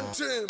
Team.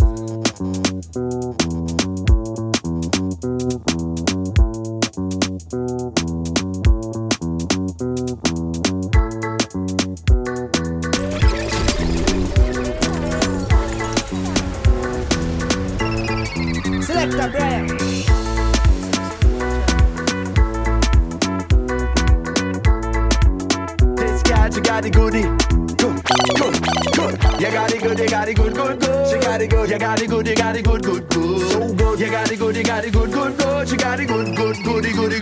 good. You got it good, you got it good, good, good. You got it good, good, goody, goody,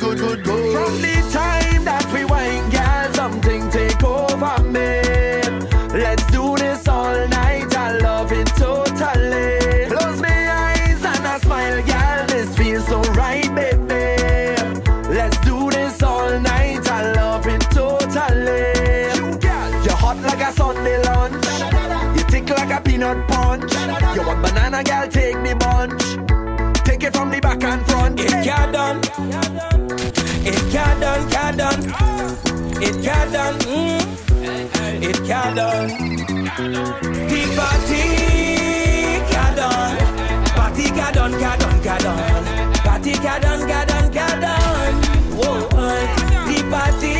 done, got done. It got done, mm. it done. The party got done. Party got done, got done, done. Party got done, got done, done. Whoa, the party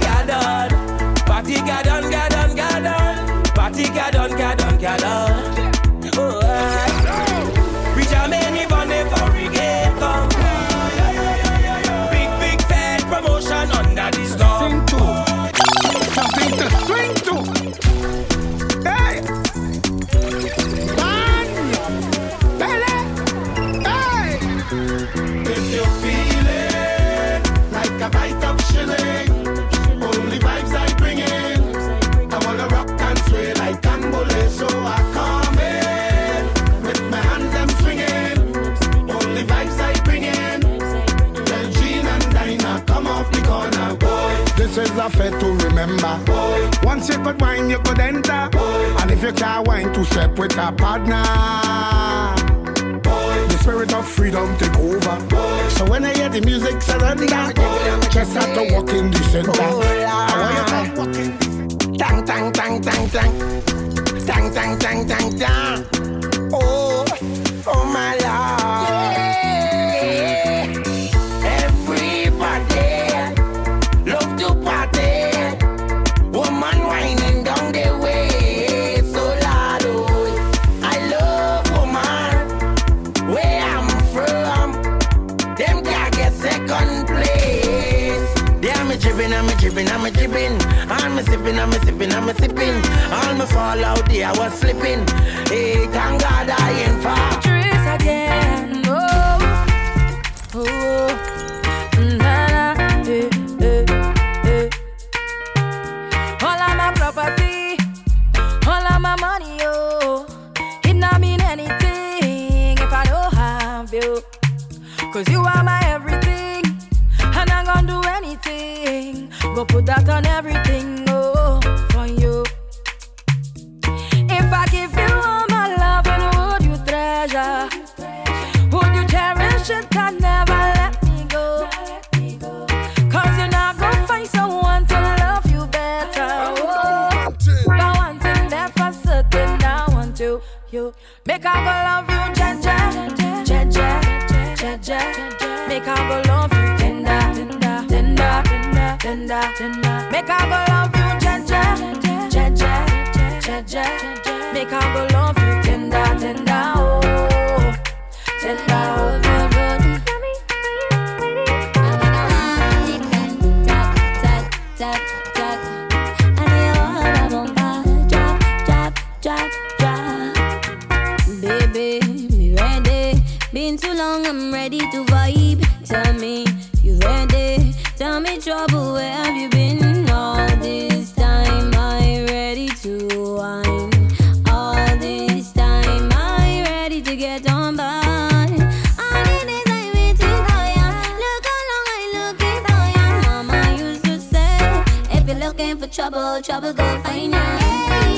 got done. Party got done, got done, done. Party got done, got done, done. a to remember. Boy. Once you could wine, you could enter. Boy. And if you can't wine, to step with a partner. Boy. The spirit of freedom take over. Boy. So when I hear the music surrender, just have to walk in the center. Oh, I want you to. Tang tang tang tang tang, tang tang tang tang tang. Oh. And me sipping, and me sipping, and me sipping. All me fall out there, I was slipping. Hey, thank God I ain't far. Trees again, oh, oh, oh. Mm, na na, eh, eh, eh. All of my property, all of my money, oh, it not mean anything if I don't have you. Cause you are Go put that on everything, oh, for you. If I give you all my love, and would you treasure? Would you cherish it and never let me go? Cause you're not gonna find someone to love you better. Oh. But one thing that for certain, I want you, you. Make I go love. ginger. Make her go love you tender, tender, oh, tender, oh, good, good. Been too long, I'm ready to vibe. Tell me you ready? Tell me trouble, where have you been? trouble, trouble go find ya.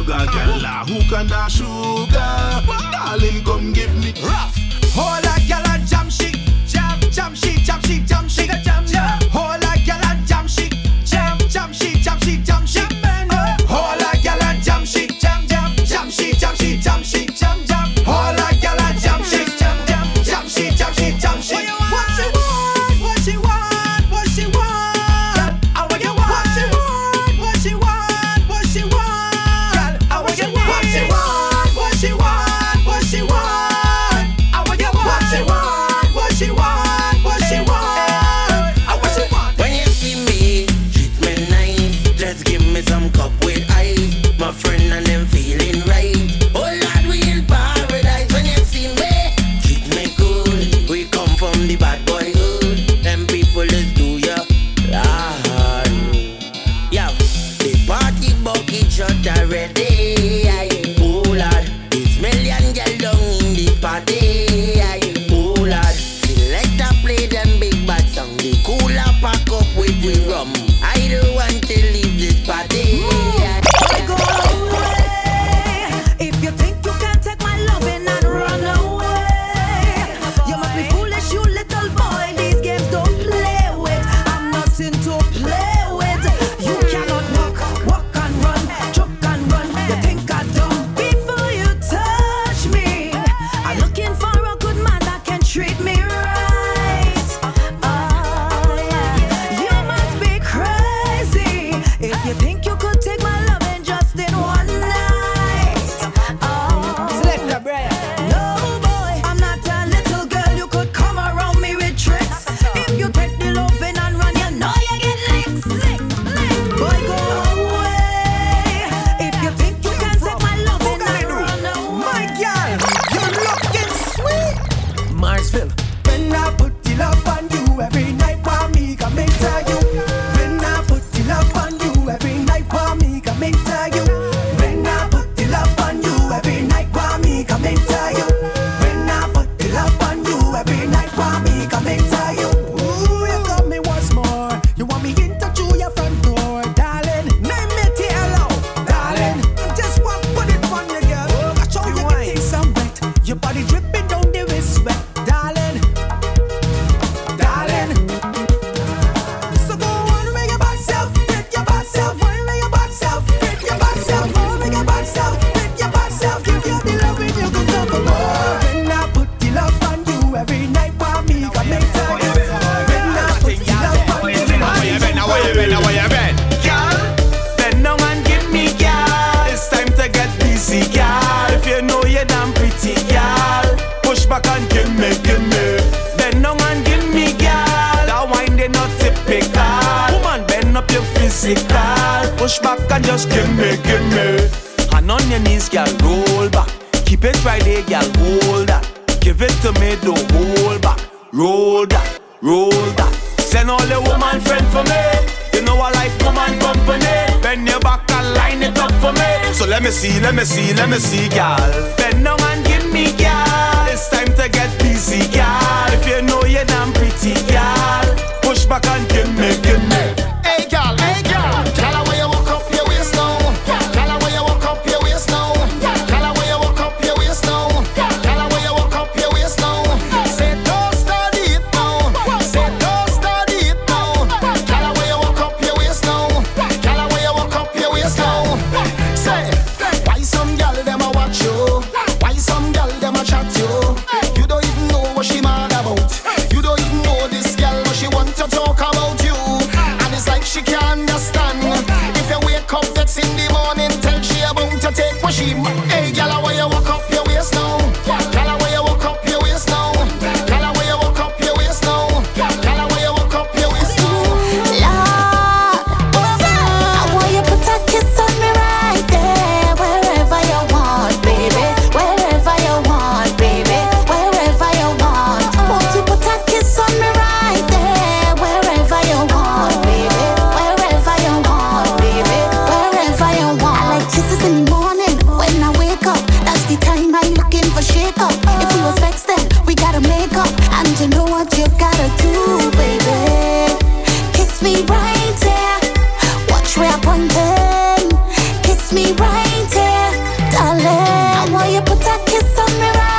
sugar girl. Ah, who can da sugar? Darling, come give me rough. Hold just give me, give me. And on your knees, girl, roll back. Keep it right there, girl, hold that. Give it to me, don't hold back. Roll that, roll that. Send all your woman friend for me. You know I like woman company. Bend your back and line it up for me. So let me see, let me see, let me see, girl. Bend down and give me, girl. It's time to get busy, girl. If you know you're damn pretty, girl. Push back and give me. darling. I want you put that kiss on me right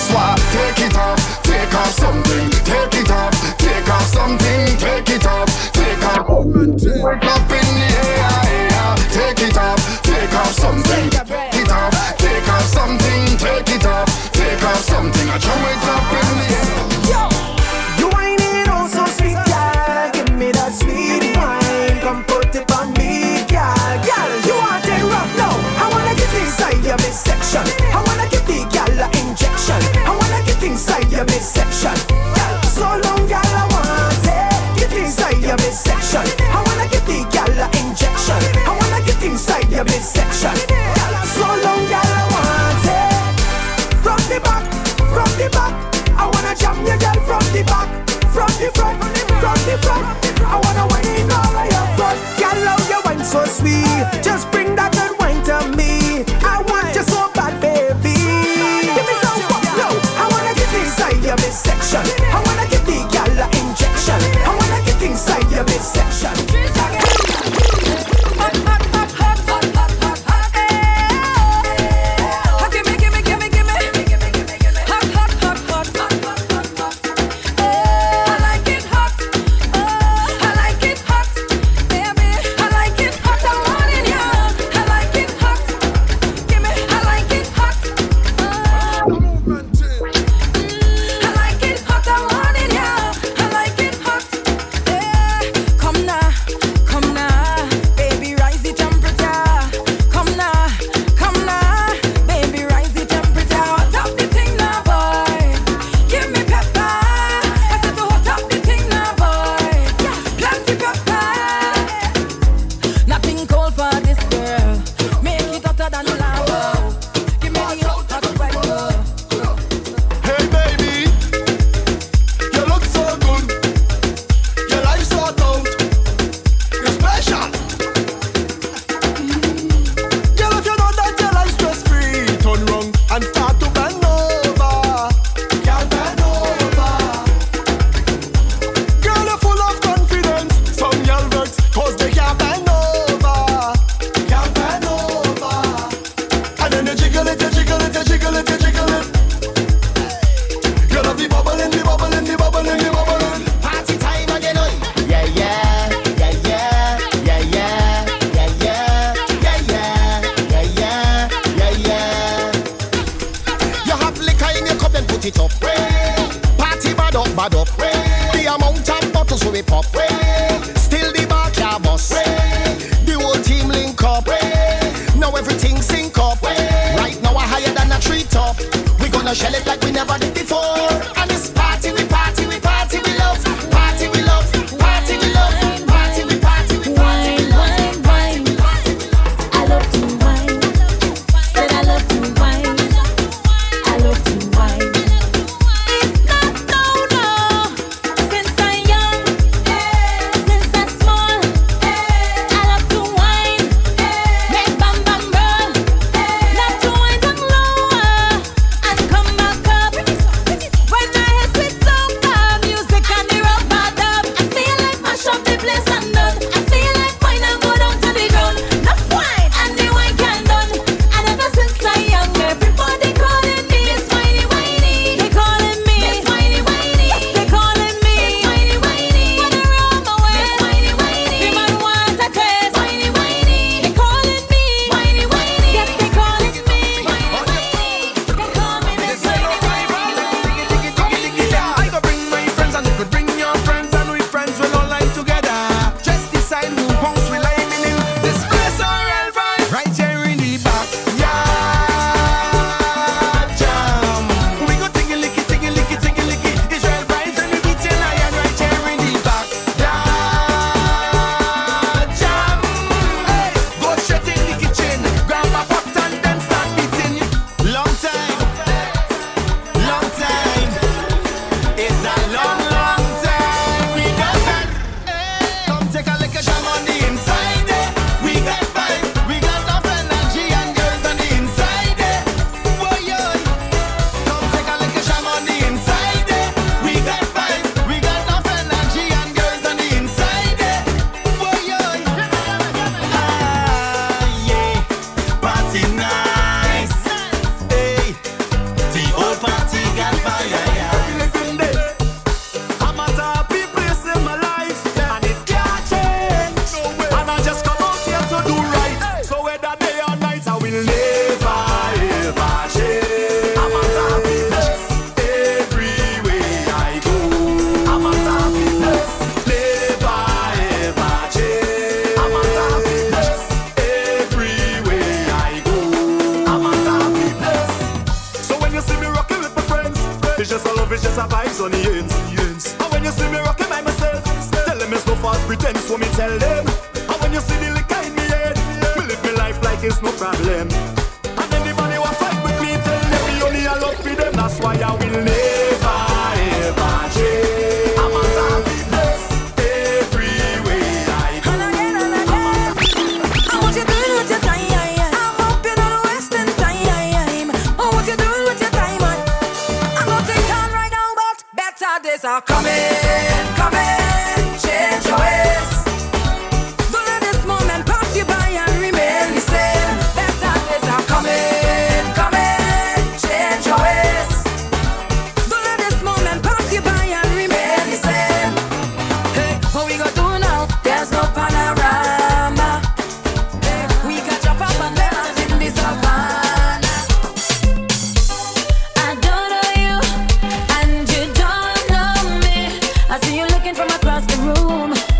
Swag.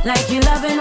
Like you loving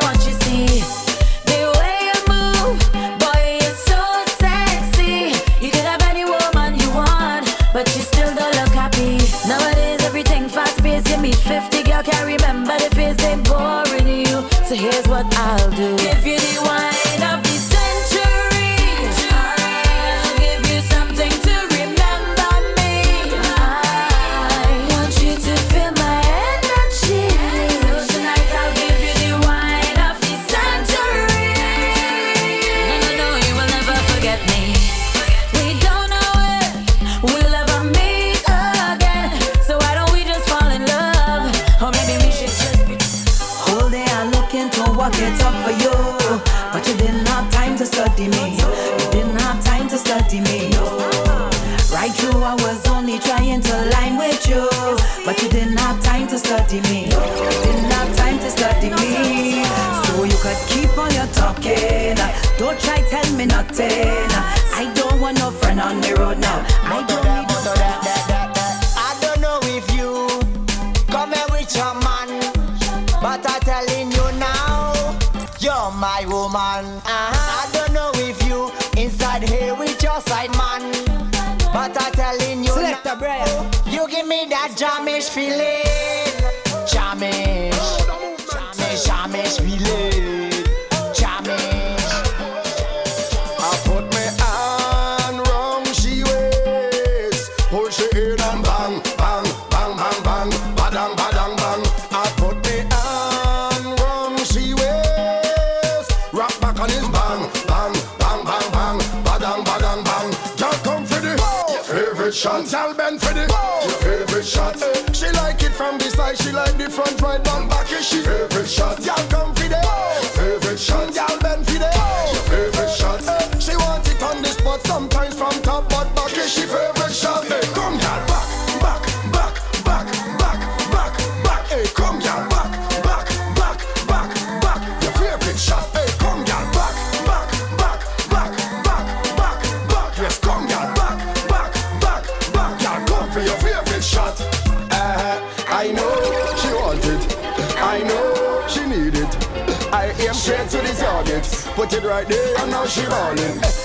she burning.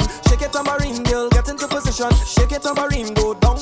Shake it tambourine, girl, get into position. Shake it tambourine, go down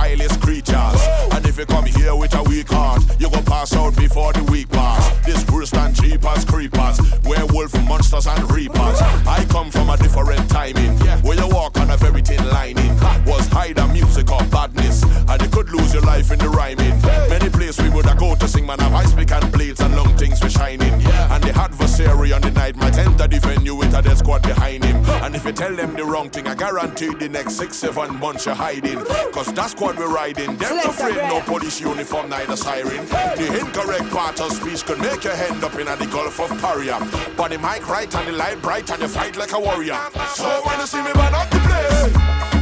vilest creatures. And if you come here with a weak heart, you go pass out before the week pass. This worse than jeepers, creepers, werewolf, monsters, and reapers. I come from a different timing, where you walk on a very thin lining. Was hide music or badness, and you could lose your life in the rhyming. Many places we would have go to sing, man, have ice pick and blades and long things were shining. And they had carry on the night. My tent to defend you with a dead squad behind him. And if you tell them the wrong thing, I guarantee the next six, seven months you're hiding. Cause that squad we're riding, them no afraid, no police uniform, neither siren. The incorrect part of speech could make your hand up in the Gulf of Paria. But the mic right and the light bright and you fight like a warrior. So when you see me burn up the place,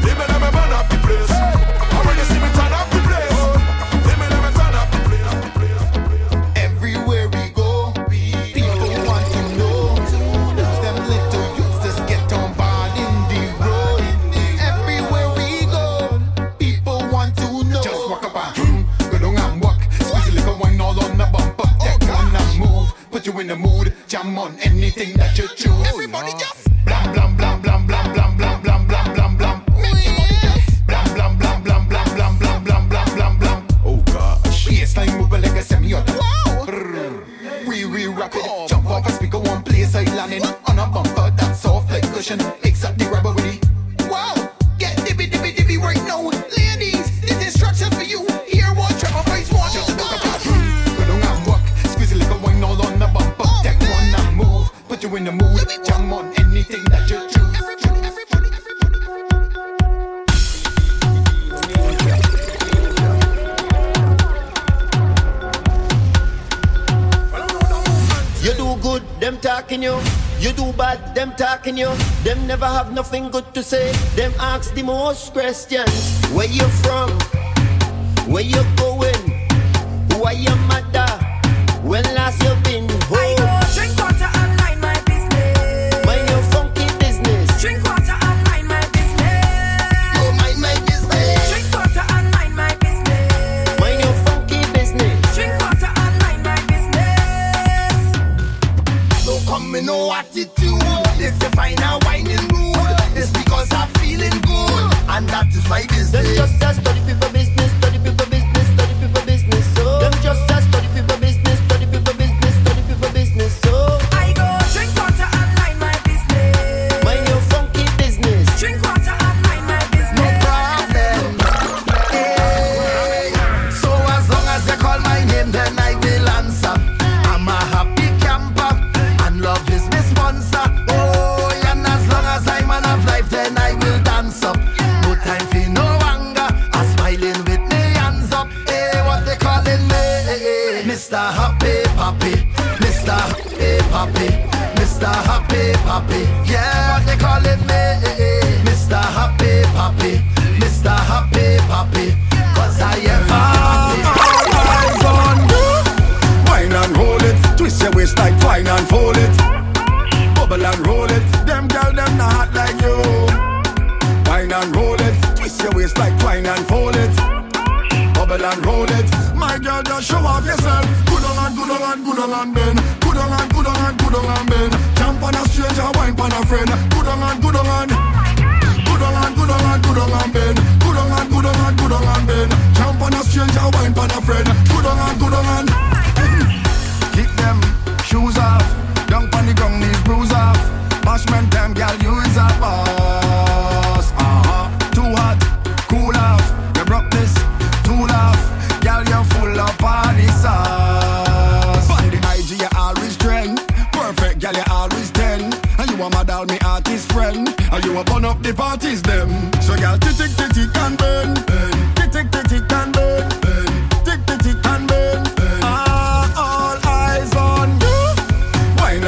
they me burn up the place. When you see me in the mood, jam on anything that you choose. Everybody just blam blam blam blam blam blam blam blam blam blam blam. Baseline moving like a semi-auto. Wow. We we rapid, jump off a speaker, one place I landing on a bumper that's soft like cushion. Picks up the rubber. talking you. You do bad, them talking you. Them never have nothing good to say. Them ask the most questions. Where you from? Where you going? Who are your mother? When last you been?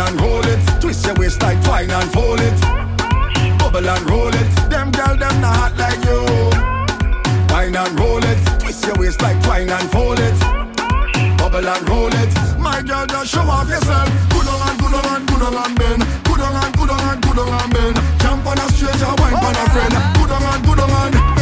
and roll it. Twist your waist like twine and fold it. Bubble and roll it. Them girl, them not like you. Twine and roll it. Twist your waist like twine and fold it. Bubble and roll it. My girl, just show off yourself. Good on and good on and good on and bend. Good on and good on and good on and bend. Jump on a stranger, wine on a friend. Good on and good on and.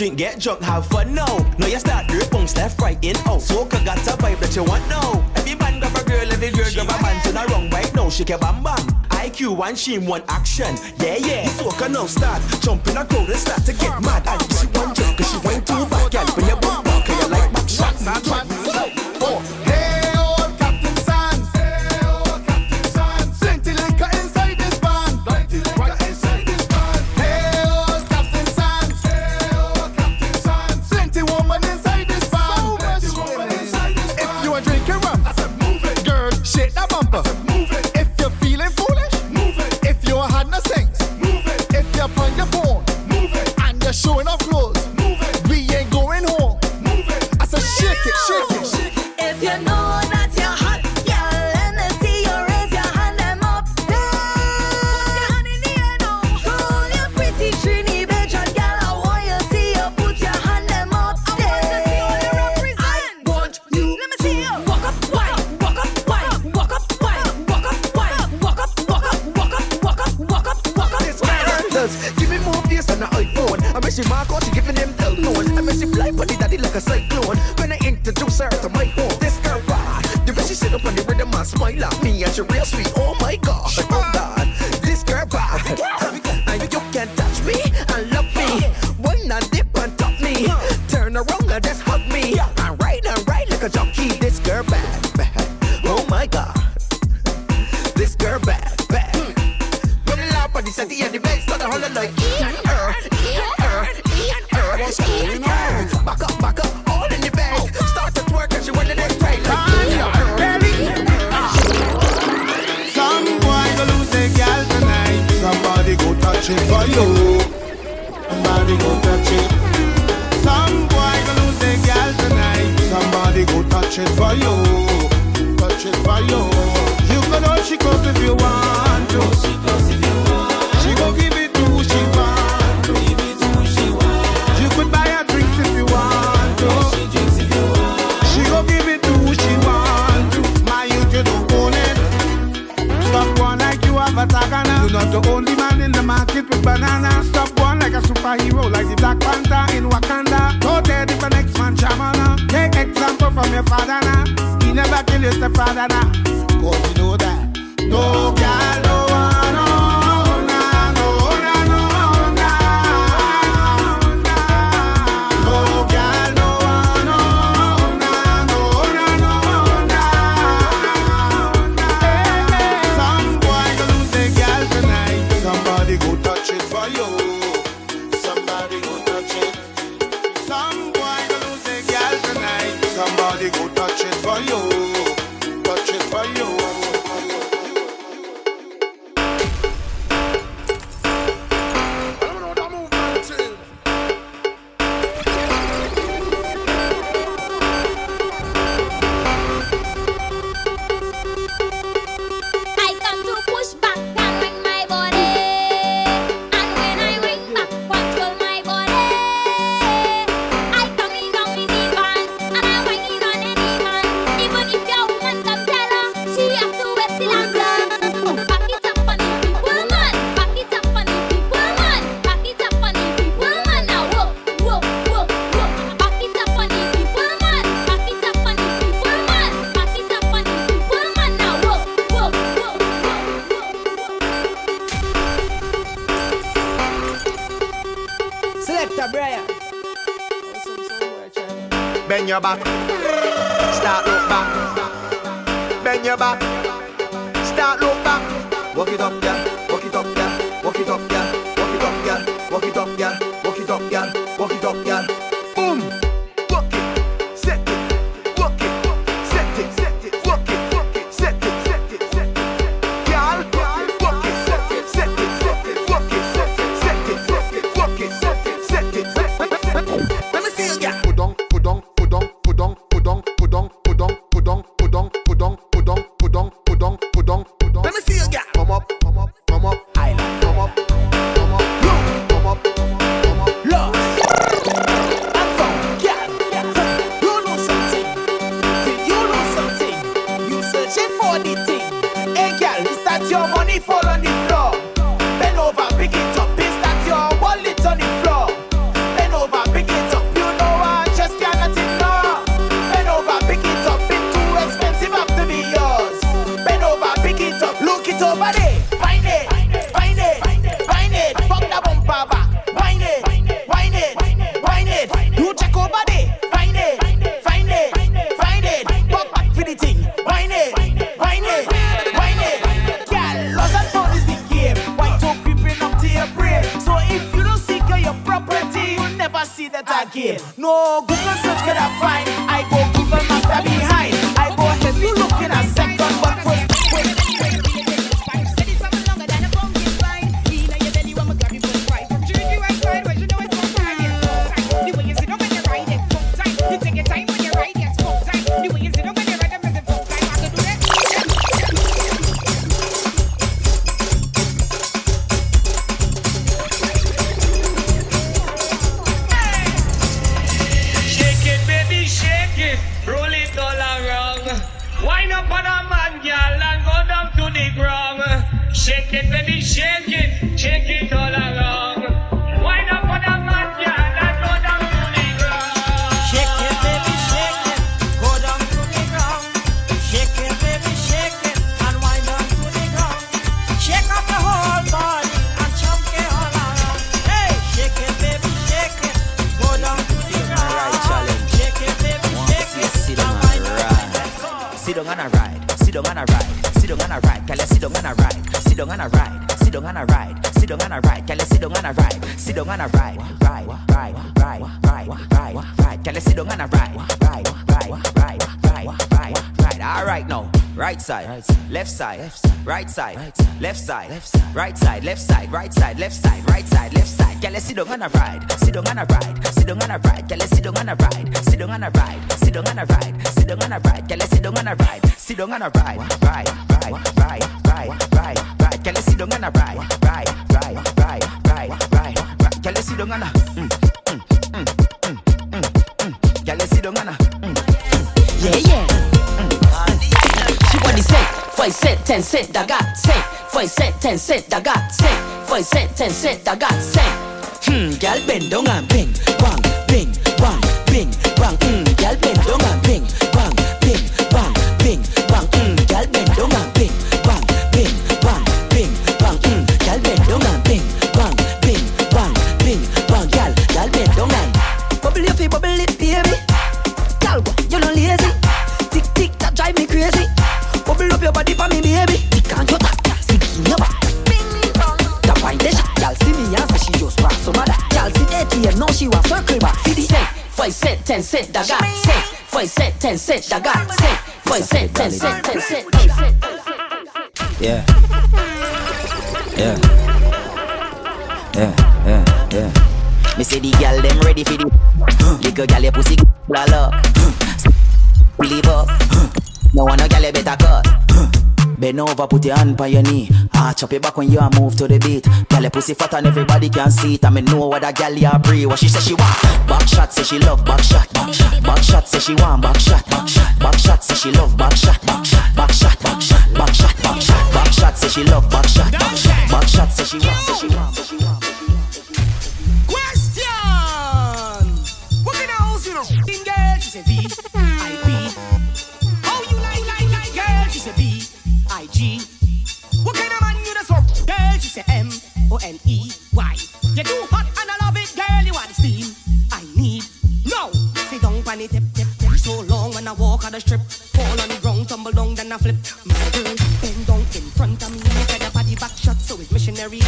drink, get drunk, have fun now. Now you start your punk left, right, in, oh. out. Smoke got a vibe that you want now. Every man grab a girl, every girl grab a man. Turn wrong right now, shake your bam bam. IQ one, she one action. Yeah, yeah. Soca now start jumping a crowd back. Left side, right side, left side, right side, left side, right side, left side. Can you sit down and a ride? Sit down and a ride. Sit down and a ride. Can you sit down and a ride? Sit down and a ride. Sit down and a ride. Sit down and a ride. Can you sit down and a ride? Sit down and a ride. Ride, ride, ride, ride, ride, ride. Can you sit down and a ride? Ride, ride, ride, ride, ride. Can you sit down and a mm, mm, mm, mm, mm, mm. Can you sit down and a mm, mm. Yeah, yeah. She body say, five cent, ten cent, I got cent. Five cent, ten cent, I got cent. Five cent, ten cent, I got cent. Hmm, girl bend down and bing, bang, bing, bang, bing, bang. Hmm, girl bend down and bing, cent, ten cent, that got cent. Five cent, ten cent, ten cent. Yeah. Yeah. Yeah, yeah, yeah. Me say the girl them ready for the Little girl your pussy la la Believe up No one no girl you better cut Bend over, put your hand on your knee. Ah, chop your back when you a move to the beat. Girl, your pussy fat and everybody can see it. I me know what a girl ya breathe. What she say she want? Back shot, say she love back shot. Back shot, back shot say she want back shot. Back shot, say she love back shot. Back shot, back shot, back shot, back shot, back shot. Back shot, say she love back shot. Back shot, say she want, say she want, say she want. M, O N E, Y. You too hot and I love it, girl. You? I need. No, sit down. So long when I walk on the strip, fall on the ground, tumble down, then I flip. My girl, bend down in front of me, back shot, so it's missionary.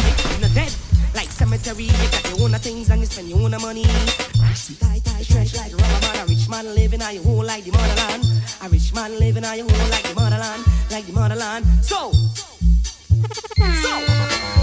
Like cemetery. You got your own things and you spend your own money. Stretch like rubber. A rich man living on your like the. A rich man living on your like the like the motherland. So, so,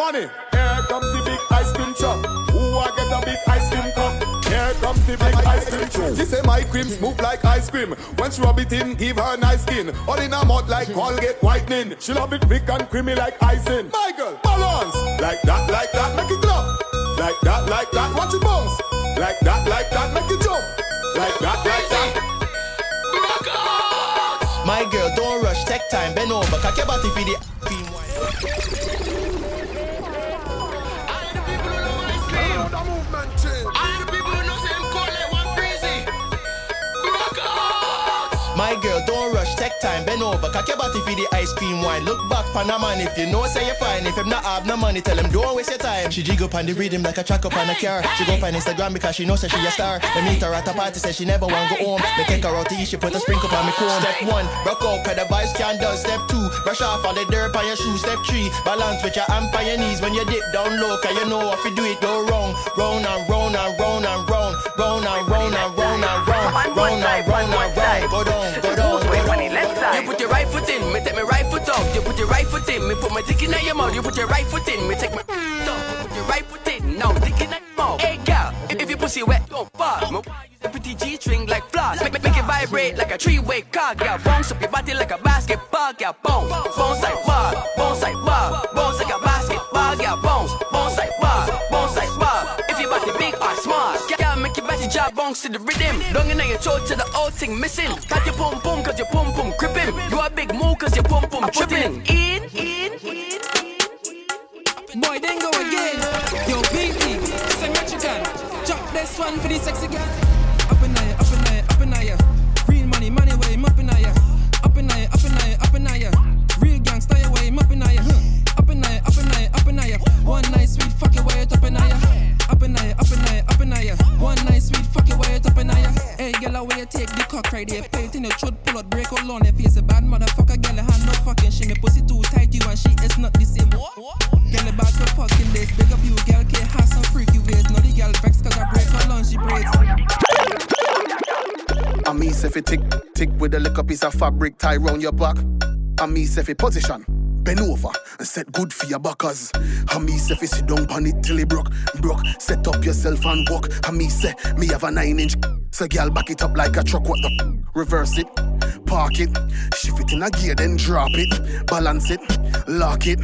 money. Here comes the big ice cream truck. Who I get a big ice cream cup? Here comes the big ice cream truck. She say my cream smooth like ice cream. When she rub it in, give her nice skin. All in her mouth like Colgate whitening. She love it thick and creamy like icing. My girl, balance like that, like that, make it clap. Like that, like that, watch it bounce. Like that, like that, make it jump. Like that, like that. My girl, don't rush, take time, bend over, cock your body for the My time, bend over, cock your body for the ice cream wine. Look back, pan a man, if you know, say you're fine. If him not have no money, tell him don't waste your time. She jig up on the rhythm like a track up on a car. She go up on Instagram because she knows that she a star. Me meet her at a party, say she never want go home. Me take her out to eat, she put a sprinkle on me comb. Step one, rock out, cause the vibes can done. Step two, brush off all the dirt on your shoes. Step three, balance with your hand on your knees when you dip down low, cause you know if you do it go wrong. Round and round and round and round, round and round and round and round, round and round and round. Go down, go down, put your right foot in, me put my dick in your mouth. You put your right foot in, me take my put your right foot in, now dick in your mouth. Hey girl, if, if your pussy wet, don't fall. Me use a pretty G string like floss. Make, make it vibrate like a three-way car, girl. Bounce up your body like a basketball, girl. Bounce, bounce like what? Bounce like him. Long in your throat to the old thing missing. Got your pum pum cause your pum pum gripping. You a big move cause your pum pum tripping. In, in, in. Boy, then go again. Yo, BB, symmetrical. Drop this one for the sexy girl. Up in here, the there? Pay in your throat, pull out, break all on your face. A bad motherfucker, girl, I have no fucking shame. Me pussy too tight, you and she is not the same. Girl, the back for fucking days. Big up you, girl, can have some freaky ways. Now the girl vex cause I break her lunch, she braids. And me say fi tick, tick with a little piece of fabric tie round your back. I me say fi position, bend over and set good for your backers. And me say sit down on it till it broke, broke. Set up yourself and walk. And me say me have a nine inch. So girl back it up like a truck. What the f? Reverse it, park it, shift it in a gear, then drop it, balance it, lock it,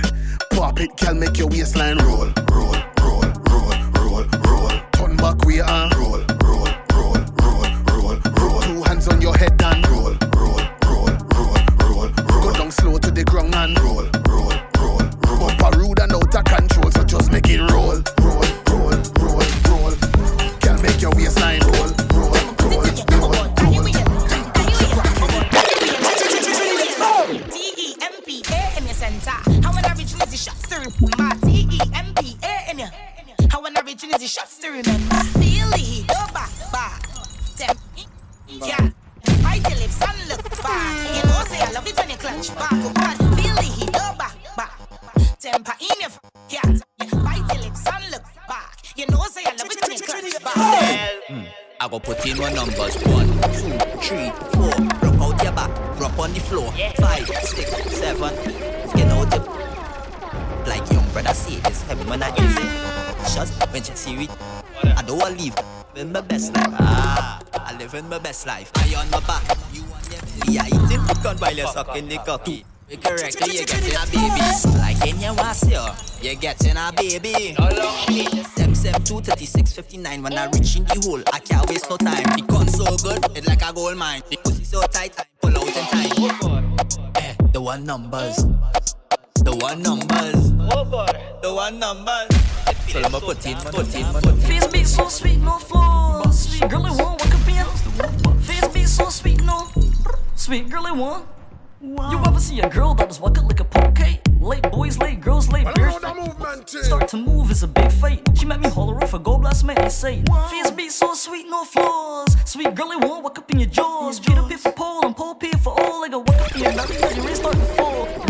pop it. Girl make your waistline roll, roll, roll, roll, roll, roll. Turn back way and roll, roll, roll, roll, roll, roll. Two hands on your head and roll, roll, roll, roll, roll, roll. Go down slow to the ground and roll, best life. I on my back, you on your belly. I eat him, gun while you're sucking the cocky. We correct, you getting a baby. Like in your wasio, you getting a baby. Them sem 236, 59 when I reach in the hole. I can't waste no time. The gun so good, it's like a gold mine. The pussy so tight, I pull out in time. Eh, the one numbers. The one numbers. The one numbers. So I'ma put in, put in, put in. Face beat so sweet, no flaws. Sweet girl, it won't Sweet girl, it won't. You ever see a girl that is walking like a poke? Late boys, late girls, late beers. Start to move is a big fight. She met me holler off a gold blast man. I say, face beat so sweet, no flaws. Sweet girl, it won't walk up in your jaws. Beat up for pole and pole pay for all. Like a walk up in your mouth because your wrist start to fall.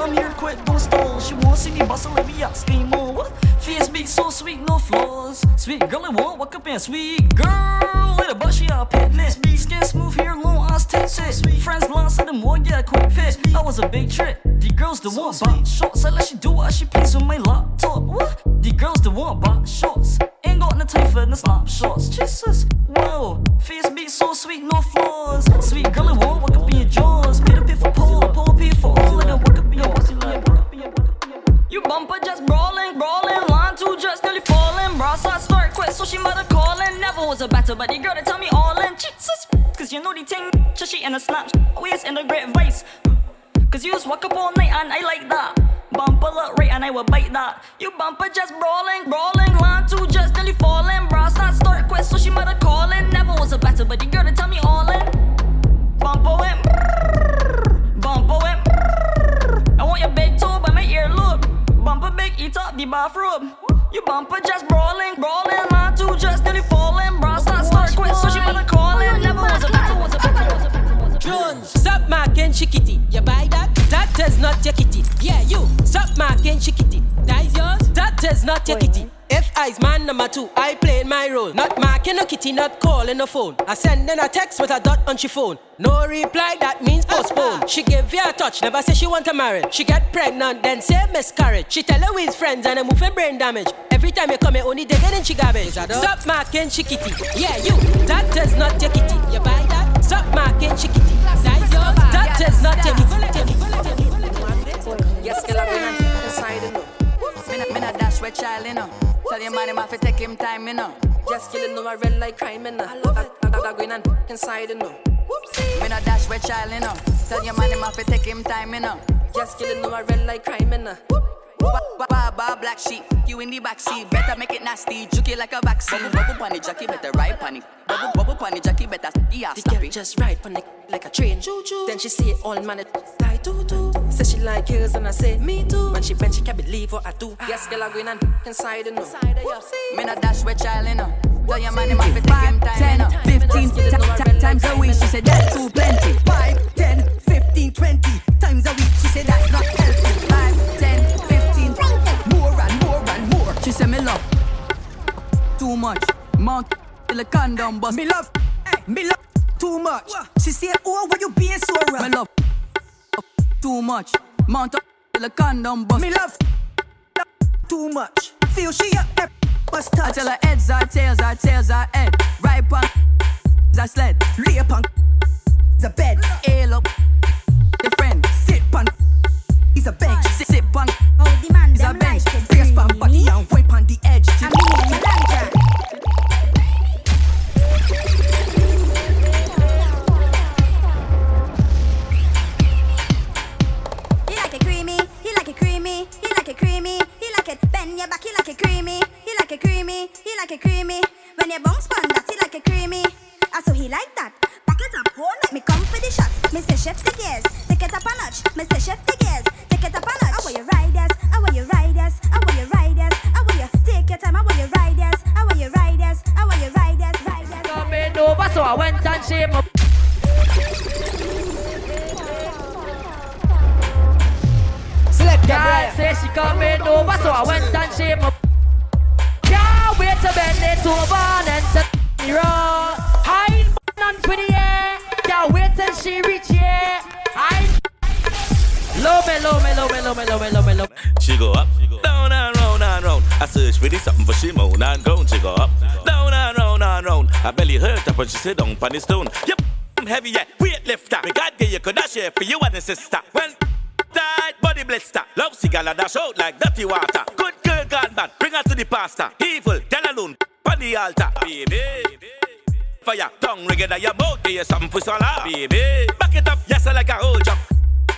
Me come here, quick, don't stall. She won't see me bustle, let me ask me more. Face beat so sweet, no flaws. Sweet girl, it won't walk up in. A sweet girl, a butt, she a picnic. Skin smooth hair, long ass tits. Friends blonde, so them get a quick fit. That was a big trick. The girls the want box shorts. I let she do what she please with my laptop. What? The girls the want box shorts. Ain't got no time for the snapshots. Jesus, whoa. Face beat so sweet, no flaws. Sweet girl, it won't walk up in your jaws. The pay for pole, pole pay for all. Like a bumper just brawling, brawling. Line two just nearly falling. Brass I start quick, so she mother calling. Never was a but the girl that tell me all in. Jesus, cause you know the ting. She in a snap, always in a great vice. Cause you just walk up all night and I like that. Bumper look right and I will bite that. You bumper just brawling, brawling. Line two just nearly falling. Brass I start quick, so she mother calling. Never was a but the girl that tell me all in. Bumper went, bumper went. I want your big toe by my earlobe. Bumper big, eat up the bathroom. You bumper just brawling, brawling. My two just nearly falling. Brass I start quit, so she mother calling. Never was a battle, was a battle, was a battle. Jones, stop marking chickity. You buy that? That is not your kitty. Yeah, you stop marking chickity. That is yours. That is not your kitty. If I's man number two, I played my role. Not marking a kitty, not calling a phone. I sending a text with a dot on she phone. No reply, that means postpone. She give you a touch, never say she want to marry. She get pregnant, then say miscarriage. She tell her with friends and a move for brain damage. Every time you come, you only digging in she garbage. Stop marking she kitty. Yeah, you. That is not your kitty. You buy that? Stop marking she kitty. That is yours. That is not your kitty. Yes, girl, been inside. Me not, me not child, you uh. know. Tell your man him have to take him time, you know. Just killing no, I red like crime, and I love it. I, brother going and fuck inside, you know. Whoopsie. Me no dash with child, you uh. know. Tell your man him have to take him time, you know. Just killing no, I red like crime, you know. Baba black sheep, you in the backseat. Better make it nasty, juke it like a vaccine. Bubble pon the jockey, better ride pon it. Bubble bubble pon the jockey, better yeah The stop girl it. just ride pon the like a train. Choo choo. Then she say all man it die too too. Say she like girls and I say me too. When she bend she can't believe what I do. Yes, girl, I going and fuck inside, you know. Me no dash with child, you know. Tell your man him have to take him time, you know. 15 ti- ti- times a week, she said that's too plenty. 5, 10, 15, 20 times a week, she said that's not healthy. 5, 10, 15, 20. More and more and more. She said, me love too much. Mount till the condom bust. Me love, me love too much. She said, oh, why you being so rough? Me love too much. Mount up till the condom bust. Me love too much. Feel she up there. Bust touch. I tell her heads are tails are tails are head. Right punk a sled. Lay punk the bed. Ail up the friend. Sit punk. He's a bench. Sit, sit punk. Oh, the man. He's a bench. Press punk body and wipe on the edge. I mean, it creamy, he like it bend your back, he like it creamy, he like it creamy, he like it creamy. When you bounce pon that, he like it creamy. Ah, so he like that. Back it up, hold make me come for the shots. Mr. Chef the gears, take it up a notch. Mr. Chef the gears, take it up a notch. I want you ride yes, I want you ride yes, I want you ride yes, I want you take your time, I want you ride yes, I want you ride yes, I want you ride yes, ride yes. Coming over, so I went and shaved my. Select Girl say she coming over, so I went and shaved my. Can't wait to bend it over and to me raw. I ain't none for the air. Can't wait till she reach here. I low me, low me, low me, low me, low me, low me, low. She go up, down and round and round. I search for this something for she moan and groan. She go up, down and round and round. Her belly hurt up when she sit down on the stone. Yep, I'm heavy yeah, weight lifter. Me God give you could I share for you and the sister. When tight body blister, love cigar and dash out like dirty water. Good girl gone bad, bring her to the pastor. Evil, tell alone, on the altar, baby. Fire, tongue ring it at your mouth, give you something for swallow, baby. Back it up, yes, I like a whole jump.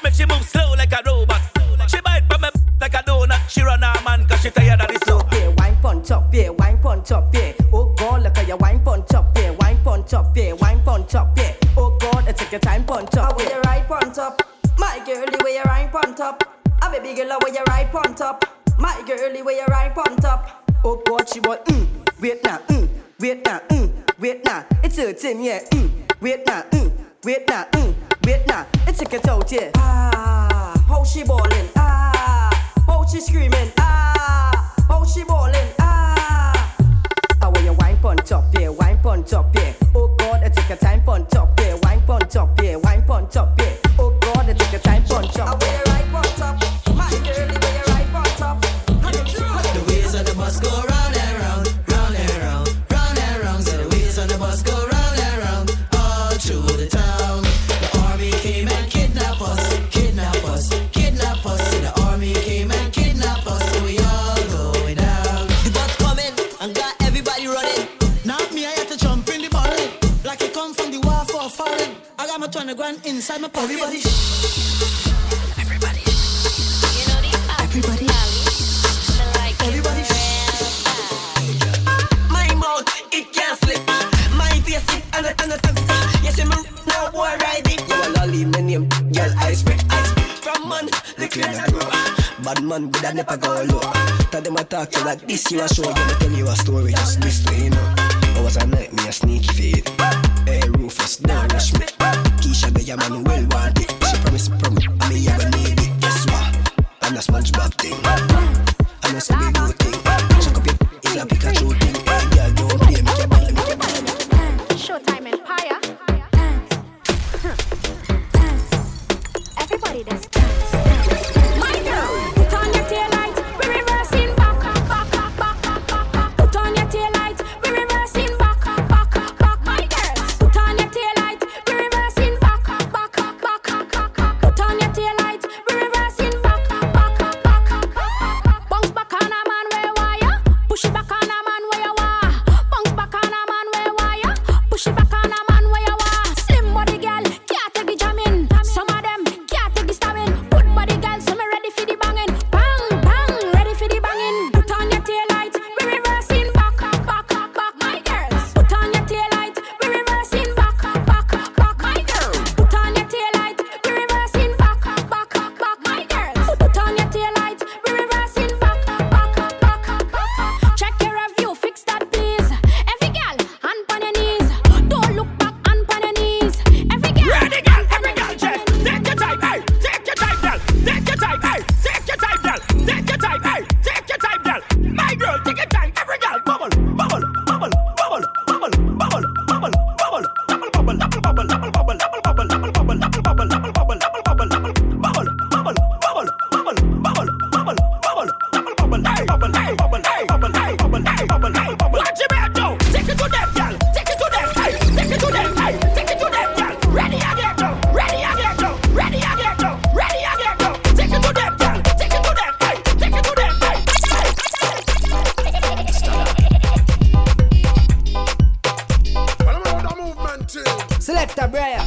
Make she move slow like a robot. She bite from me like a donut. She run her man cause she tired of the soap. Yeah, wine pon top, yeah, wine pon top, yeah. Oh God, look at your wine pon top, yeah, wine pon top, yeah, wine pon top, yeah. Oh God, I take your time pon top, I yeah. you ride pon top. My girl, the way you ride pon top. A baby girl, way you ride pon top. My girl, the way you ride pon top. Oh God, she want mm, wait now, mm, wait now, mm, wait now. It's hurting, yeah, mm, wait now, mm, wait now, mm, wait now. It's take it out, yeah. Ah, how she ballin'? Ah, how she screaming? Ah, how she ballin'? Ah. I want your wine pon top, yeah, wine pon top, yeah. Oh God, I take your time pon top, yeah, wine pon top, yeah, wine I got my 20 grand inside my pocket. Everybody, Everybody. Everybody. My mouth, it can't slip. My face, it and the and. Yes, I'm now boy ride it. You wanna leave my name, girl, I speak. I speak from man, the grow. Bad man, but I never go low. Tell them I talk to like this, you a show. Me tell you a story, just this way, you know. I was a night, me sneaky feed. Hey, Rufus, don't rush me. Yeah, man, well want it. She promise, promise, I mean, you gonna need it. Guess what? I'm a SpongeBob thing. selector, bro.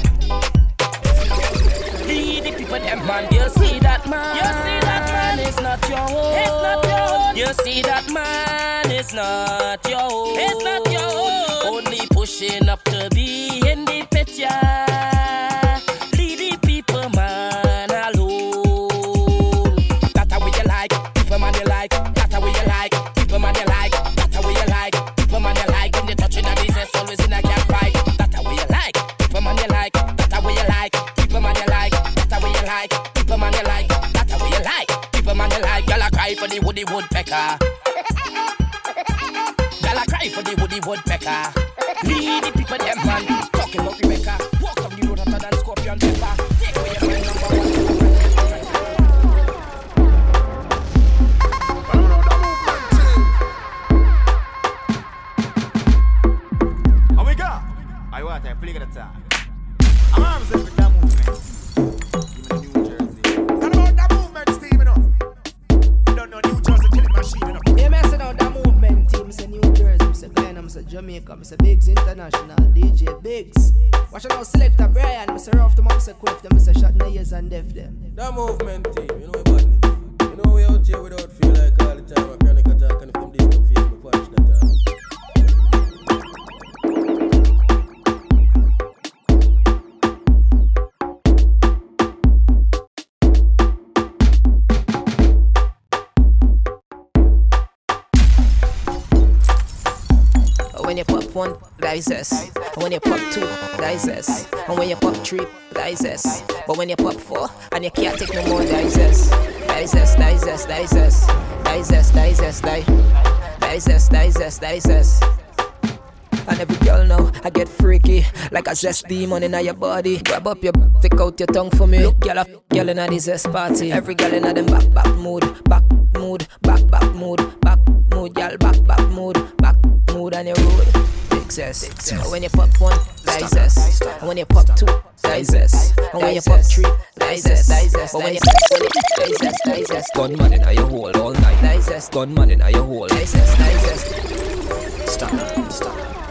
Zest demon in your body. Grab up your stick out your tongue for me. Look girl, a girl in a this zest party. Every girl in them back back mood Back mood, back back mood Back mood, girl back back mood Back mood on your road. Big zest. And when you pop one, like zest. And when you pop two, like zest. And when you pop three, like zest. But when you when you like zest, like zest. Gunman in your hole all night. Like zest. Gunman in your hole. Like zest, like zest. Stop, stop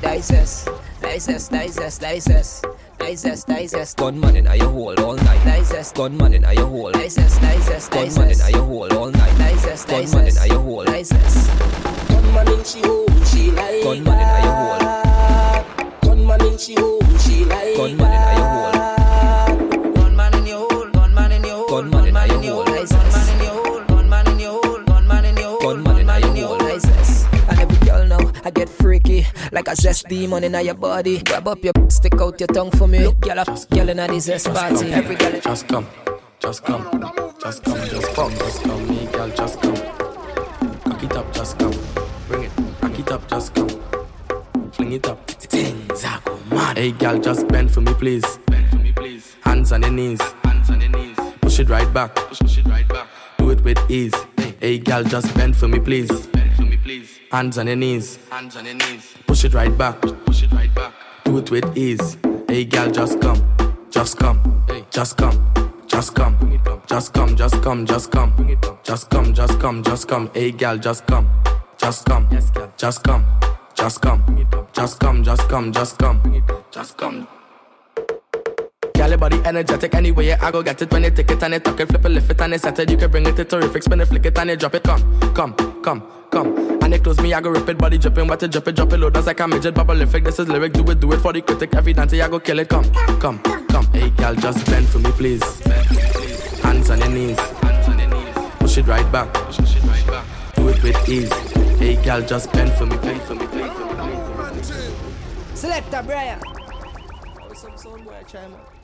Digest, digest, digest, digest. Digest, digest. Gunman in your hole all night. Digest. Gunman in your hole. Digest, digest, digest. Gunman in your hole all night. Digest, Gunman in your hole. Digest. Gunman in she hole, she like Gunman in your hole. Gunman in she hole, she like Gunman in your hole. Get like a zest demon in your body. Grab up your stick out your tongue for me. Look, girl, a girl in this zest party. Every girl. Just come, just come, just come, just come, just come, me girl, just come. Cock it up, just come. Bring it, cock it up, just come. Fling it up. Things are go mad. Hey girl, just bend for me, please. Bend for me, please. Hands on your knees. Hands on your knees. Push it right back. Push, push it right back. Do it with ease. Hey girl, just bend for me, please. Bend for me, please. Hands on your knees. Hands on your knees. Push it right back. Push it right back. Do it with ease. Hey girl, just come. Just come. Hey, just come. Just come. Just come, just come, just come. Just come, just come, just come. Hey girl, just come. Just come. Just come. Just come. Just come, just come, just come. Just come. Girl, your body energetic anyway. I go get it when you take it and you tuck it, flip it, lift it and you set it. You can bring it to terrific, spin it, flick it and you drop it. Come, come, come, come. And you close me, I go rip it, body dripping, what you drop it, drop it low. That's like a midget bubblific. This is lyric, do it, do it for the critic. Every dance, I go kill it. Come, come, come. Hey, girl, just bend for me, please. Hands on your knees. Push it right back. Do it with ease. Hey, girl, just bend for me, bend for me, bend for me. Selector Brian. Some sound boy, try man.